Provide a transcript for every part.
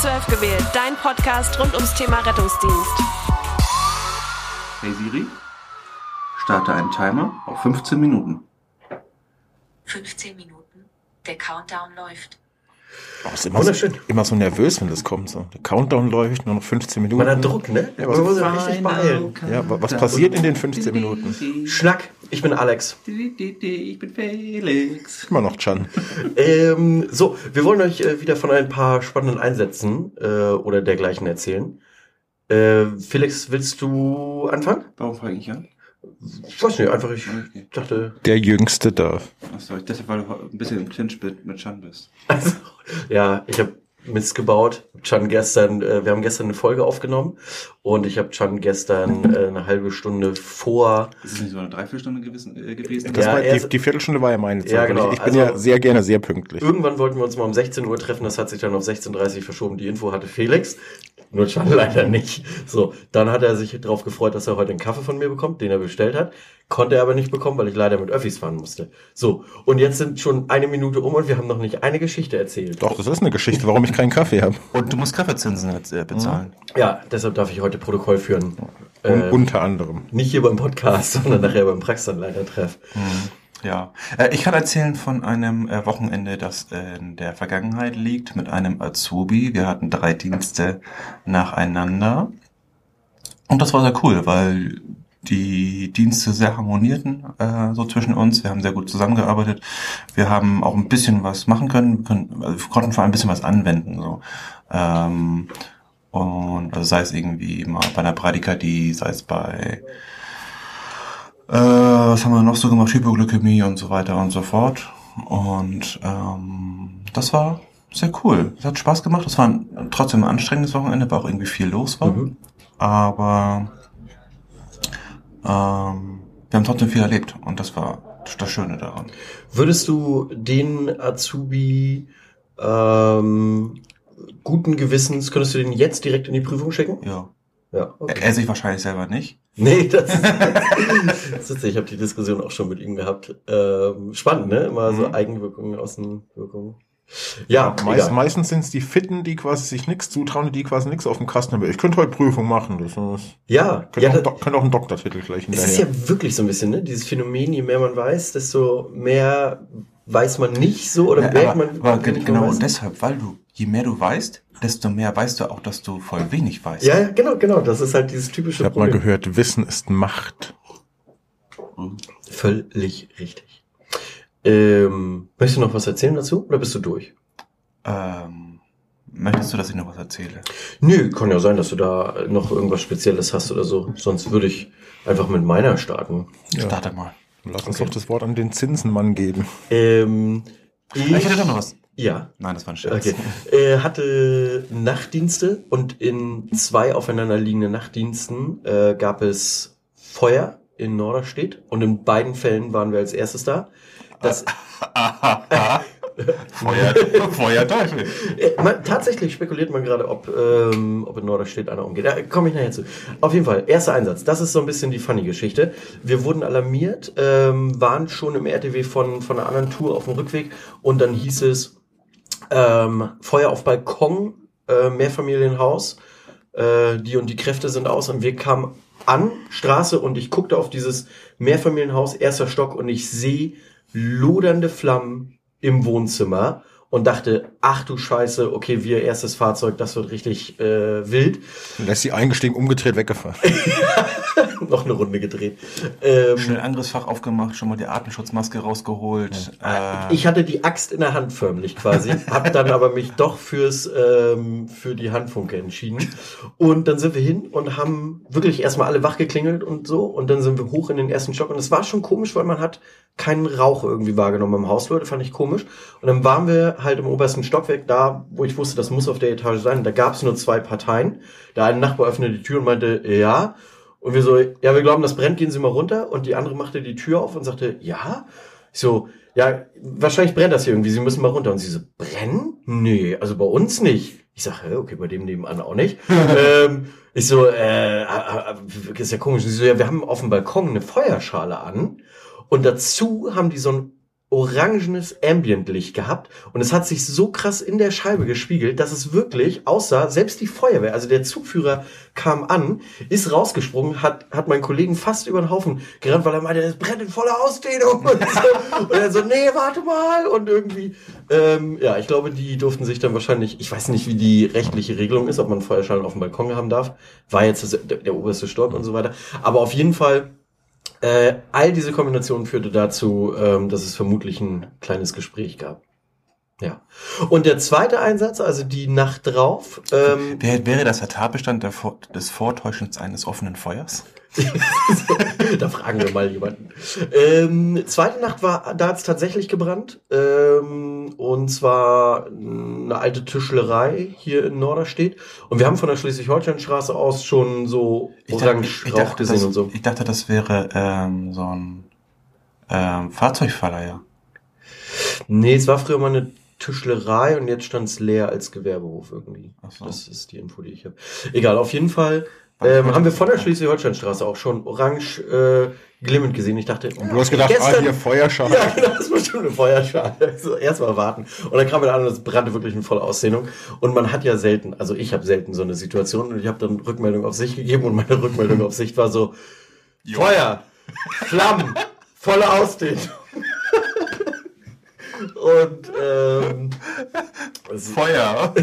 12 gewählt, dein Podcast rund ums Thema Rettungsdienst. Hey Siri, starte einen Timer auf 15 Minuten. 15 Minuten. Der Countdown läuft. Oh, ist immer, so, immer so nervös, wenn das kommt. So. Der Countdown läuft, nur noch 15 Minuten. Man hat Druck, ne? Ja, Man was, muss sich richtig beeilen. ja, wa- was passiert in den 15 Minuten? Schnack, ich bin Alex. Ich bin Felix. Immer noch Chan. Ähm, so, wir wollen euch äh, wieder von ein paar spannenden Einsätzen äh, oder dergleichen erzählen. Äh, Felix, willst du anfangen? Warum fange ich an? Ich weiß nicht, einfach ich dachte. Der Jüngste darf. Achso, ich dachte, weil du ein bisschen im Clinch mit, mit Chan bist. Also, ja, ich habe Mist gebaut. Chan gestern, äh, wir haben gestern eine Folge aufgenommen und ich habe Chan gestern äh, eine halbe Stunde vor. Ist es nicht so eine Dreiviertelstunde gewesen? Äh, gewesen? Das Ja, war, die, die Viertelstunde war ja meine Zeit. Ja, genau. Ich, ich bin Also- ja sehr gerne sehr pünktlich. Irgendwann wollten wir uns mal um 16 Uhr treffen, das hat sich dann auf 16.30 Uhr verschoben. Die Info hatte Felix, nur Chan leider nicht. So, dann hat er sich darauf gefreut, dass er heute einen Kaffee von mir bekommt, den er bestellt hat. Konnte er aber nicht bekommen, weil ich leider mit Öffis fahren musste. So, und jetzt sind schon eine Minute um und wir haben noch nicht eine Geschichte erzählt. Doch, das ist eine Geschichte, warum ich keinen Kaffee habe. Und du musst Kaffeezinsen äh, bezahlen. Ja, deshalb darf ich heute Protokoll führen. Un Äh, unter anderem. nicht hier beim Podcast, sondern nachher beim Praxisanleitertreff. Ja. Äh, ich kann erzählen von einem äh, Wochenende, das in der Vergangenheit liegt, mit einem Azubi. Wir hatten drei Dienste nacheinander. Und das war sehr cool, weil die Dienste sehr harmonierten, äh, so zwischen uns. Wir haben sehr gut zusammengearbeitet. Wir haben auch ein bisschen was machen können, wir, können, also wir konnten vor allem ein bisschen was anwenden. So. Ähm, und also sei es irgendwie mal bei einer Bradykardie, sei es bei äh, was haben wir noch so gemacht? Hypoglykämie und so weiter und so fort. Und ähm, das war sehr cool. Es hat Spaß gemacht. Es war ein, trotzdem ein anstrengendes Wochenende, weil auch irgendwie viel los war. Mhm. Aber ähm, wir haben trotzdem viel erlebt und das war das Schöne daran. Würdest du den Azubi ähm, guten Gewissens, könntest du den jetzt direkt in die Prüfung schicken? Ja. Ja, Er, er sich wahrscheinlich selber nicht. Nee, das ist, das ist ich habe die Diskussion auch schon mit ihm gehabt. Ähm, spannend, ne? Immer so Mhm. Eigenwirkungen, Außenwirkungen. Ja, Meist, egal. meistens sind es die Fitten, die quasi sich nichts zutrauen, die quasi nichts auf dem Kasten haben. Ich könnte heute Prüfung machen. Das ist, ja, könnte, ja auch, das, könnte auch einen Doktortitel gleich es ist hinterher. ja wirklich so ein bisschen, ne? Dieses Phänomen, je mehr man weiß, desto mehr weiß man nicht so oder Ja, merkt aber, man. aber genau weiß. und deshalb, weil du, je mehr du weißt, desto mehr weißt du auch, dass du voll wenig weißt. Ja, genau, genau. Das ist halt dieses typische Ich habe mal gehört, Wissen ist Macht. Völlig richtig. Ähm, möchtest du noch was erzählen dazu oder bist du durch? Ähm, möchtest du, dass ich noch was erzähle? Nö, kann ja sein, dass du da noch irgendwas Spezielles hast oder so. Sonst würde ich einfach mit meiner starten. Ja. Starte mal. Lass uns Okay. doch das Wort an den Zinsenmann geben. Ähm, ich, Ich hätte doch noch was. ja, Nein, das war ein Scherz. okay. Äh, hatte Nachtdienste und in zwei aufeinanderliegenden Nachtdiensten äh, gab es Feuer in Norderstedt und in beiden Fällen waren wir als erstes da. Das, Feuer, Feuerteufel. Man, tatsächlich spekuliert man gerade, ob, ähm, ob in Norderstedt einer umgeht. Da komme ich nachher zu. Auf jeden Fall, erster Einsatz. Das ist so ein bisschen die funny Geschichte. Wir wurden alarmiert, ähm, waren schon im RTW von, von einer anderen Tour auf dem Rückweg und dann hieß es ähm, Feuer auf Balkon, äh, Mehrfamilienhaus, äh, die und die Kräfte sind aus und wir kamen an, Straße und ich guckte auf dieses Mehrfamilienhaus, erster Stock und ich sehe lodernde Flammen im Wohnzimmer und dachte, ach du Scheiße, okay, wir erstes Fahrzeug, das wird richtig äh, wild. Lässt sie eingestiegen, umgedreht, weggefahren. Noch eine Runde gedreht. Ähm, Schnell Angriffsfach aufgemacht, schon mal die Atemschutzmaske rausgeholt. Äh, Ich hatte die Axt in der Hand förmlich quasi, hab dann aber mich doch fürs ähm, für die Handfunke entschieden. Und dann sind wir hin und haben wirklich erstmal alle wach geklingelt und so. Und dann sind wir hoch in den ersten Stock. Und es war schon komisch, weil man hat keinen Rauch irgendwie wahrgenommen im Haus, Leute, fand ich komisch. Und dann waren wir halt im obersten Stockwerk da, wo ich wusste, das muss auf der Etage sein. Da gab es nur zwei Parteien. Der eine Nachbar öffnete die Tür und meinte, ja. Und wir so, ja, wir glauben, das brennt, gehen Sie mal runter. Und die andere machte die Tür auf und sagte, ja. Ich so, ja, wahrscheinlich brennt das hier irgendwie, Sie müssen mal runter. Und sie so, brennen? Nee, also bei uns nicht. Ich sage, okay, bei dem nebenan auch nicht. ähm, ich so, äh, äh, ist ja komisch. Sie so, ja, wir haben auf dem Balkon eine Feuerschale an. Und dazu haben die so ein orangenes Ambientlicht gehabt und es hat sich so krass in der Scheibe gespiegelt, dass es wirklich aussah, selbst die Feuerwehr, also der Zugführer kam an, ist rausgesprungen, hat, hat meinen Kollegen fast über den Haufen gerannt, weil er meinte, es brennt in voller Ausdehnung. Und so. Und er so, nee, warte mal. Und irgendwie, ähm, ja, ich glaube, die durften sich dann wahrscheinlich, ich weiß nicht, wie die rechtliche Regelung ist, ob man Feuerschalen auf dem Balkon haben darf, war jetzt das, der, der oberste Stock und so weiter, aber auf jeden Fall äh, all diese Kombinationen führte dazu, ähm, dass es vermutlich ein kleines Gespräch gab. Ja. Und der zweite Einsatz, also die Nacht drauf, ähm, wäre das der Tatbestand der, Vor- des Vortäuschens eines offenen Feuers? da fragen wir mal jemanden. Ähm, zweite Nacht war, da hat's tatsächlich gebrannt. Ähm, und zwar eine alte Tischlerei hier in Norderstedt. Und wir haben von der Schleswig-Holstein-Straße aus schon so orange ich Rauch dachte, gesehen das, und so. ich dachte, das wäre ähm, so ein ähm, Fahrzeugverleiher. Nee, es war früher mal eine Tischlerei und jetzt stand's leer als Gewerbehof irgendwie. Ach so. Das ist die Info, die ich habe. Egal, auf jeden Fall ähm, haben wir von der Schleswig-Holstein-Straße auch schon orange äh, glimmend gesehen. Ich dachte, Und du hast gedacht, ah, hier Feuerschale. Ja, genau, das war bestimmt eine Feuerschale. Also erstmal warten. Und dann kam er an und es brannte wirklich in voller Ausdehnung. Und man hat ja selten, also ich habe selten so eine Situation und ich habe dann Rückmeldung auf sich gegeben und meine Rückmeldung auf Sicht war so, Feuer, Flammen, volle Ausdehnung. und ähm, Feuer!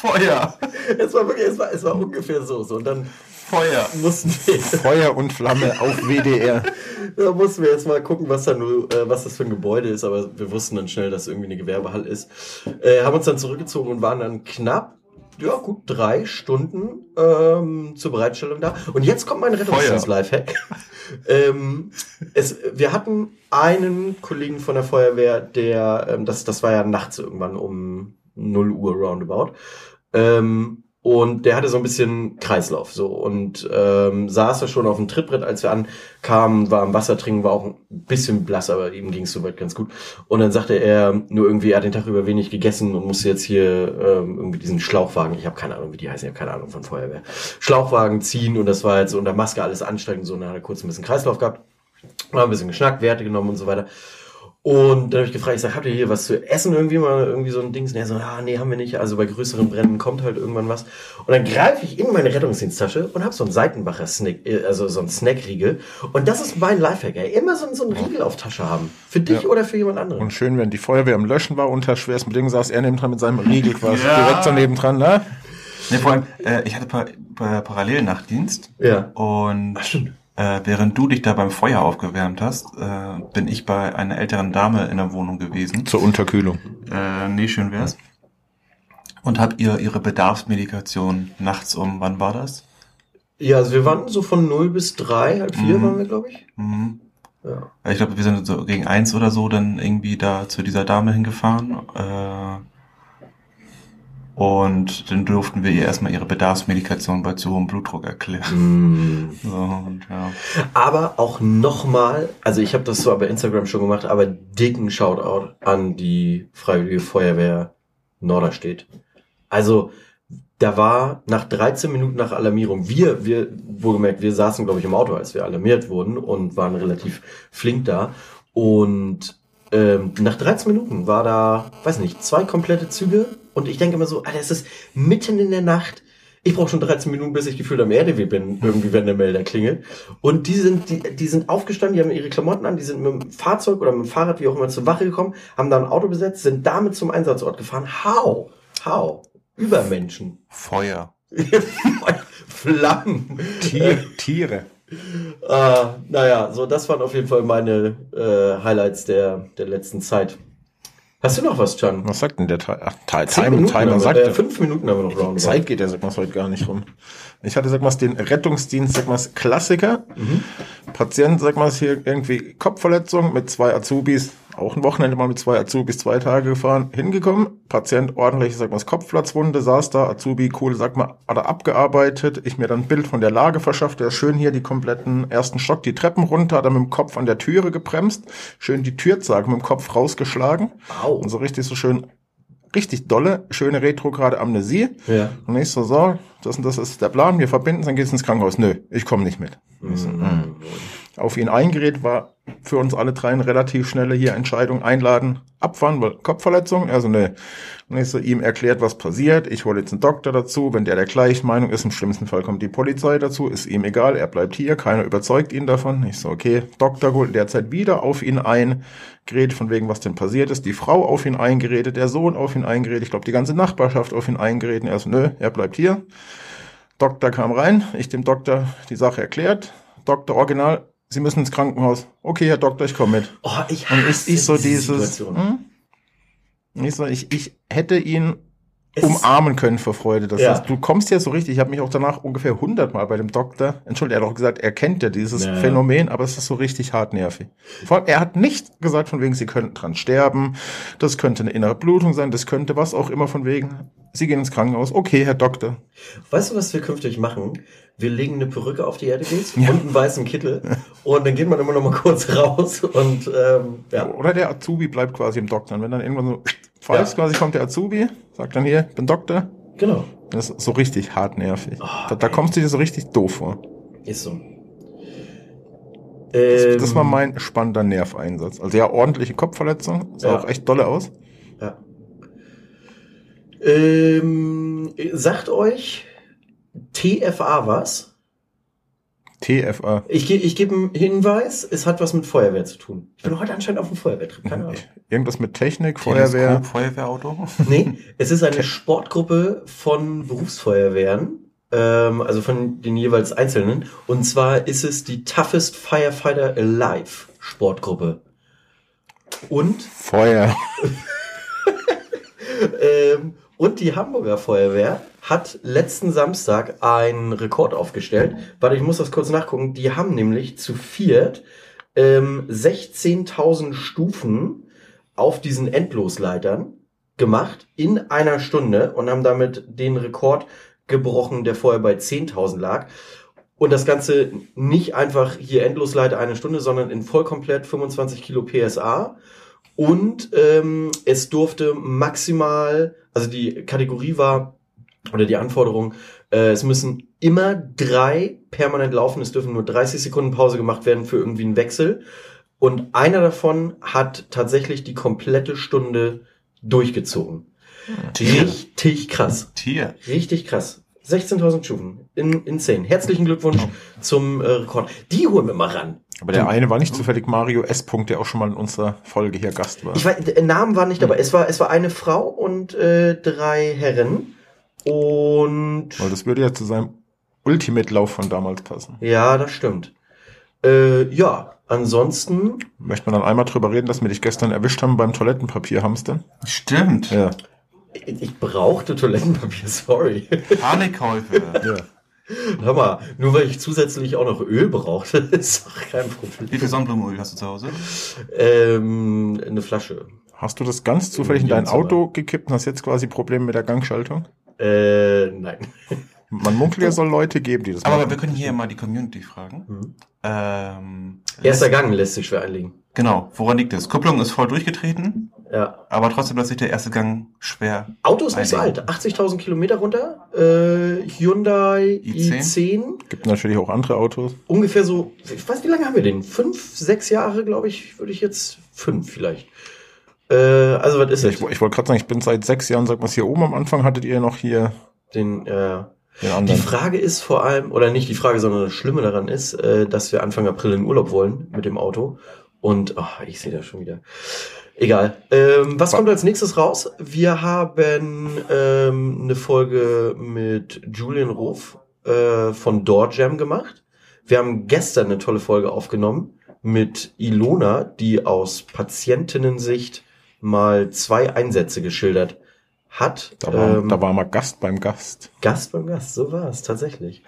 Feuer! es war wirklich, es war, es war ungefähr so. so. Und dann Feuer! mussten wir Feuer und Flamme auf WDR. Da mussten wir jetzt mal gucken, was da nur, äh, was das für ein Gebäude ist, aber wir wussten dann schnell, dass es irgendwie eine Gewerbehalle ist. Äh, haben uns dann zurückgezogen und waren dann knapp, ja gut, drei Stunden ähm, zur Bereitstellung da. Und jetzt kommt mein Rettungsdienst-Lifehack. ähm, es, wir hatten einen Kollegen von der Feuerwehr, der, ähm, das, das war ja nachts irgendwann um 0 Uhr roundabout. Ähm, und der hatte so ein bisschen Kreislauf so und ähm, saß da schon auf dem Trittbrett, als wir ankamen, war am Wasser trinken, war auch ein bisschen blass, aber ihm ging es soweit ganz gut. Und dann sagte er nur irgendwie, er hat den Tag über wenig gegessen und musste jetzt hier ähm, irgendwie diesen Schlauchwagen, ich habe keine Ahnung, wie die heißen, ich habe keine Ahnung von Feuerwehr, Schlauchwagen ziehen und das war jetzt unter Maske alles anstrengend, so und dann hat er kurz ein bisschen Kreislauf gehabt, haben ein bisschen geschnackt, Werte genommen und so weiter. Und dann habe ich gefragt, ich sag, habt ihr hier was zu essen irgendwie mal irgendwie so ein Dings? Und er so, ah, nee, haben wir nicht. Also bei größeren Bränden kommt halt irgendwann was. Und dann greife ich in meine Rettungsdiensttasche und habe so einen Seitenbacher Snack, äh, also so einen Snackriegel. Und das ist mein Lifehack, ey. Immer so, so einen Riegel auf Tasche haben. Für dich Ja. oder für jemand anderen. Und schön, wenn die Feuerwehr am Löschen war, unter schwersten Bedingungen saß er nebendran mit seinem Riegel quasi Ja. direkt so nebendran, ne? Nee, vor allem, äh, ich hatte pa pa Parallelnachtdienst ja. und Ach, stimmt. Äh, während du dich da beim Feuer aufgewärmt hast, äh, bin ich bei einer älteren Dame in der Wohnung gewesen. Zur Unterkühlung. Äh, nee, schön wär's. Und hab ihr ihre Bedarfsmedikation nachts um, wann war das? Ja, also wir waren so von 0 bis 3, halb 4 Mhm. waren wir, glaube ich. Mhm. Ja. Ich glaube, wir sind so gegen eins oder so dann irgendwie da zu dieser Dame hingefahren. Äh, und dann durften wir ihr erstmal ihre Bedarfsmedikation bei zu hohem Blutdruck erklären. Mm. So, und ja. Aber auch nochmal, also ich habe das zwar bei Instagram schon gemacht, aber dicken Shoutout an die Freiwillige Feuerwehr Norderstedt. Also da war nach 13 Minuten nach Alarmierung, wir, wir, wohlgemerkt, wir saßen, glaube ich, im Auto, als wir alarmiert wurden und waren relativ flink da. Und ähm, nach 13 Minuten war da, weiß nicht, zwei komplette Züge. Und ich denke immer so, Alter, es ist mitten in der Nacht. Ich brauche schon 13 Minuten, bis ich gefühlt am RDW bin, irgendwie, wenn der Melder klingelt. Und die sind, die, die sind aufgestanden, die haben ihre Klamotten an, die sind mit dem Fahrzeug oder mit dem Fahrrad, wie auch immer, zur Wache gekommen, haben da ein Auto besetzt, sind damit zum Einsatzort gefahren. How? How? Übermenschen. Feuer. Flammen. Tier, Tiere. Ah, naja, so das waren auf jeden Fall meine äh, Highlights der, der letzten Zeit. Hast du noch was, Can? Was sagt denn der Ti- Ach, Ti- Zehn Timer, sagt äh, fünf Minuten haben wir noch roundabout. Zeit geht ja, sag mal, heute gar nicht rum. Ich hatte, sag mal, den Rettungsdienst, sag mal, Klassiker. Patient, sag mal, hier irgendwie Kopfverletzung mit zwei Azubis. Auch ein Wochenende mal mit zwei Azubis zwei Tage gefahren, hingekommen. Patient ordentlich, sag mal, Kopfplatzwunde, saß da. Azubi, cool, sag mal, hat er abgearbeitet. Ich mir dann ein Bild von der Lage verschafft. Der schön hier die kompletten ersten Stock, die Treppen runter, hat er mit dem Kopf an der Türe gebremst. Schön die Türzage mit dem Kopf rausgeschlagen. Au. Und so richtig so schön, richtig dolle, schöne retrograde Amnesie. Ja. Und ich so, so, das und das ist der Plan, wir verbinden, dann geht's ins Krankenhaus. Nö, ich komme nicht mit. Ich so, mm. Auf ihn eingerät, war für uns alle drei eine relativ schnelle hier Entscheidung einladen, abfahren, weil Kopfverletzung, also ne, und ich so ihm erklärt, was passiert, ich hole jetzt einen Doktor dazu, wenn der der gleichen Meinung ist, im schlimmsten Fall kommt die Polizei dazu, ist ihm egal, er bleibt hier, keiner überzeugt ihn davon. Ich so, okay, Doktor holt derzeit wieder auf ihn ein, gerät von wegen, was denn passiert ist, die Frau auf ihn eingeredet, der Sohn auf ihn eingeredet, ich glaube die ganze Nachbarschaft auf ihn eingeredet, er so, nö, er bleibt hier. Doktor kam rein, ich dem Doktor die Sache erklärt, Doktor Original, Sie müssen ins Krankenhaus. Okay, Herr Doktor, ich komme mit. Oh, ich Und hasse ist, ist so diese dieses, hm? ich, so, ich, ich hätte ihn umarmen können vor Freude. Das Ja. ist, du kommst ja so richtig, ich habe mich auch danach ungefähr hundertmal bei dem Doktor, entschuldige, er hat auch gesagt, er kennt ja dieses Ja. Phänomen, aber es ist so richtig hartnervig. Vor allem, er hat nicht gesagt von wegen, sie könnten dran sterben, das könnte eine innere Blutung sein, das könnte was auch immer von wegen, sie gehen ins Krankenhaus, okay, Herr Doktor. Weißt du, was wir künftig machen? Wir legen eine Perücke auf die Erde Ja. und einen weißen Kittel und dann geht man immer noch mal kurz raus und ähm, ja. Oder der Azubi bleibt quasi im Doktor. Und wenn dann irgendwann so pfeifst, Ja. quasi kommt der Azubi, sagt dann hier, bin Doktor, Genau. das ist so richtig hartnervig. Oh, da, da kommst du dir so richtig doof vor. Ist so. Das, Ähm, das war mein spannender Nerveinsatz. Also ja, ordentliche Kopfverletzung. Sah Ja. auch echt dolle aus. Ja. Ähm, sagt euch TFA was? TFA. Ich, ge ich gebe einen Hinweis, es hat was mit Feuerwehr zu tun. Ich bin heute anscheinend auf dem Feuerwehrtrip, keine Ahnung. Irgendwas mit Technik, Feuerwehr. Teleskop, Feuerwehrauto. Nee, es ist eine Sportgruppe von Berufsfeuerwehren, ähm, also von den jeweils Einzelnen. Und zwar ist es die Toughest Firefighter Alive Sportgruppe. Und, Feuer. ähm, und die Hamburger Feuerwehr hat letzten Samstag einen Rekord aufgestellt. Warte, ich muss das kurz nachgucken. Die haben nämlich zu viert ähm, 16.000 Stufen auf diesen Endlosleitern gemacht in einer Stunde und haben damit den Rekord gebrochen, der vorher bei 10.000 lag. Und das Ganze nicht einfach hier Endlosleiter eine Stunde, sondern in vollkomplett 25 Kilo PSA. Und ähm, es durfte maximal, also die Kategorie war, oder die Anforderung, äh, es müssen immer drei permanent laufen, es dürfen nur 30 Sekunden Pause gemacht werden für irgendwie einen Wechsel. Und einer davon hat tatsächlich die komplette Stunde durchgezogen. Tier. Richtig krass. Tier. Richtig krass. 16.000 Stufen. In, insane. Herzlichen Glückwunsch zum äh, Rekord. Die holen wir mal ran. Aber der eine war nicht zufällig Mario S. Punkt, der auch schon mal in unserer Folge hier Gast war. Ich weiß, der Namen war nicht dabei. Es war, es war eine Frau und äh, drei Herren. Und Weil das würde ja zu seinem Ultimate-Lauf von damals passen. ja, das stimmt. Äh, ja, ansonsten, Möchte man dann einmal drüber reden, dass wir dich gestern erwischt haben beim Toilettenpapier hamstern? Stimmt. Ja. ich, ich brauchte Toilettenpapier, sorry. Panikkäufe. ja. Hör mal, nur weil ich zusätzlich auch noch Öl brauchte, ist doch kein Wie Problem. viel Sonnenblumenöl hast du zu Hause? Ähm, eine Flasche. Hast du das ganz zufällig in dein Auto gekippt und hast jetzt quasi Probleme mit der Gangschaltung? Äh, nein. Man munkelt ja, soll Leute geben, die das Aber machen. wir können hier mal die Community fragen. Mhm. Ähm, Erster Gang lässt sich schwer einlegen. Genau, woran liegt es? Kupplung ist voll durchgetreten, Ja. aber trotzdem lässt sich der erste Gang schwer. Auto ist nicht so alt. 80.000 Kilometer runter. Äh, Hyundai i10. i10. Gibt natürlich auch andere Autos. Ungefähr so, ich weiß, wie lange haben wir den? Fünf, sechs Jahre, glaube ich, würde ich jetzt, fünf vielleicht. Äh, also was ist Ich, es? ich wollte gerade sagen, ich bin seit sechs Jahren, sag mal, hier oben am Anfang hattet ihr noch hier Den, äh, den die. Frage ist vor allem, oder nicht die Frage, sondern das Schlimme daran ist, äh, dass wir Anfang April in Urlaub wollen mit dem Auto. Und ach, ich sehe das schon wieder. Egal. Ähm, was Wa- kommt als nächstes raus? Wir haben ähm, eine Folge mit Julian Ruf äh, von Door Jam gemacht. Wir haben gestern eine tolle Folge aufgenommen mit Ilona, die aus Patientinnensicht mal zwei Einsätze geschildert hat. Da war, Ähm, da war mal Gast beim Gast. Gast beim Gast, so war es tatsächlich.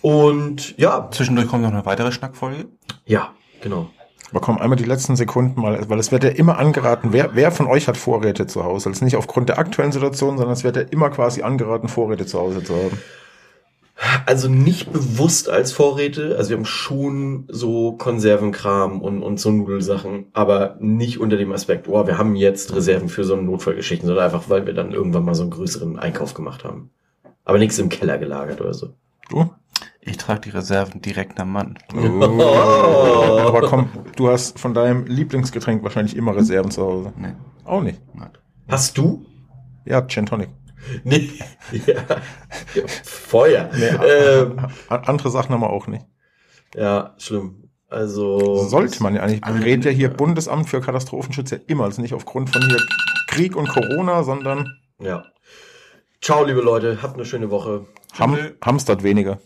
Und ja, Zwischendurch kommt noch eine weitere Schnackfolge. ja, genau. Aber komm, einmal die letzten Sekunden mal, weil es wird ja immer angeraten, wer, wer von euch hat Vorräte zu Hause? Also nicht aufgrund der aktuellen Situation, sondern es wird ja immer quasi angeraten, Vorräte zu Hause zu haben. Also nicht bewusst als Vorräte, also wir haben schon so Konservenkram und, und so Nudelsachen, aber nicht unter dem Aspekt, oh, wir haben jetzt Reserven für so eine Notfallgeschichten, sondern einfach, weil wir dann irgendwann mal so einen größeren Einkauf gemacht haben. Aber nichts im Keller gelagert oder so. Du? Ich trage die Reserven direkt am Mann. Oh. Aber komm, du hast von deinem Lieblingsgetränk wahrscheinlich immer Reserven zu Hause. Nee. Auch nicht. Hast du? Ja, Gin Tonic. Nee. Ja. ja Feuer. ähm, A- Andere Sachen haben wir auch nicht. ja, schlimm. Also. Sollte man ja eigentlich. Also, Berät ja hier ja. Bundesamt für Katastrophenschutz ja immer. Also nicht aufgrund von hier Krieg und Corona, sondern Ja. Ciao, liebe Leute. Habt eine schöne Woche. Ham Hamstert weniger.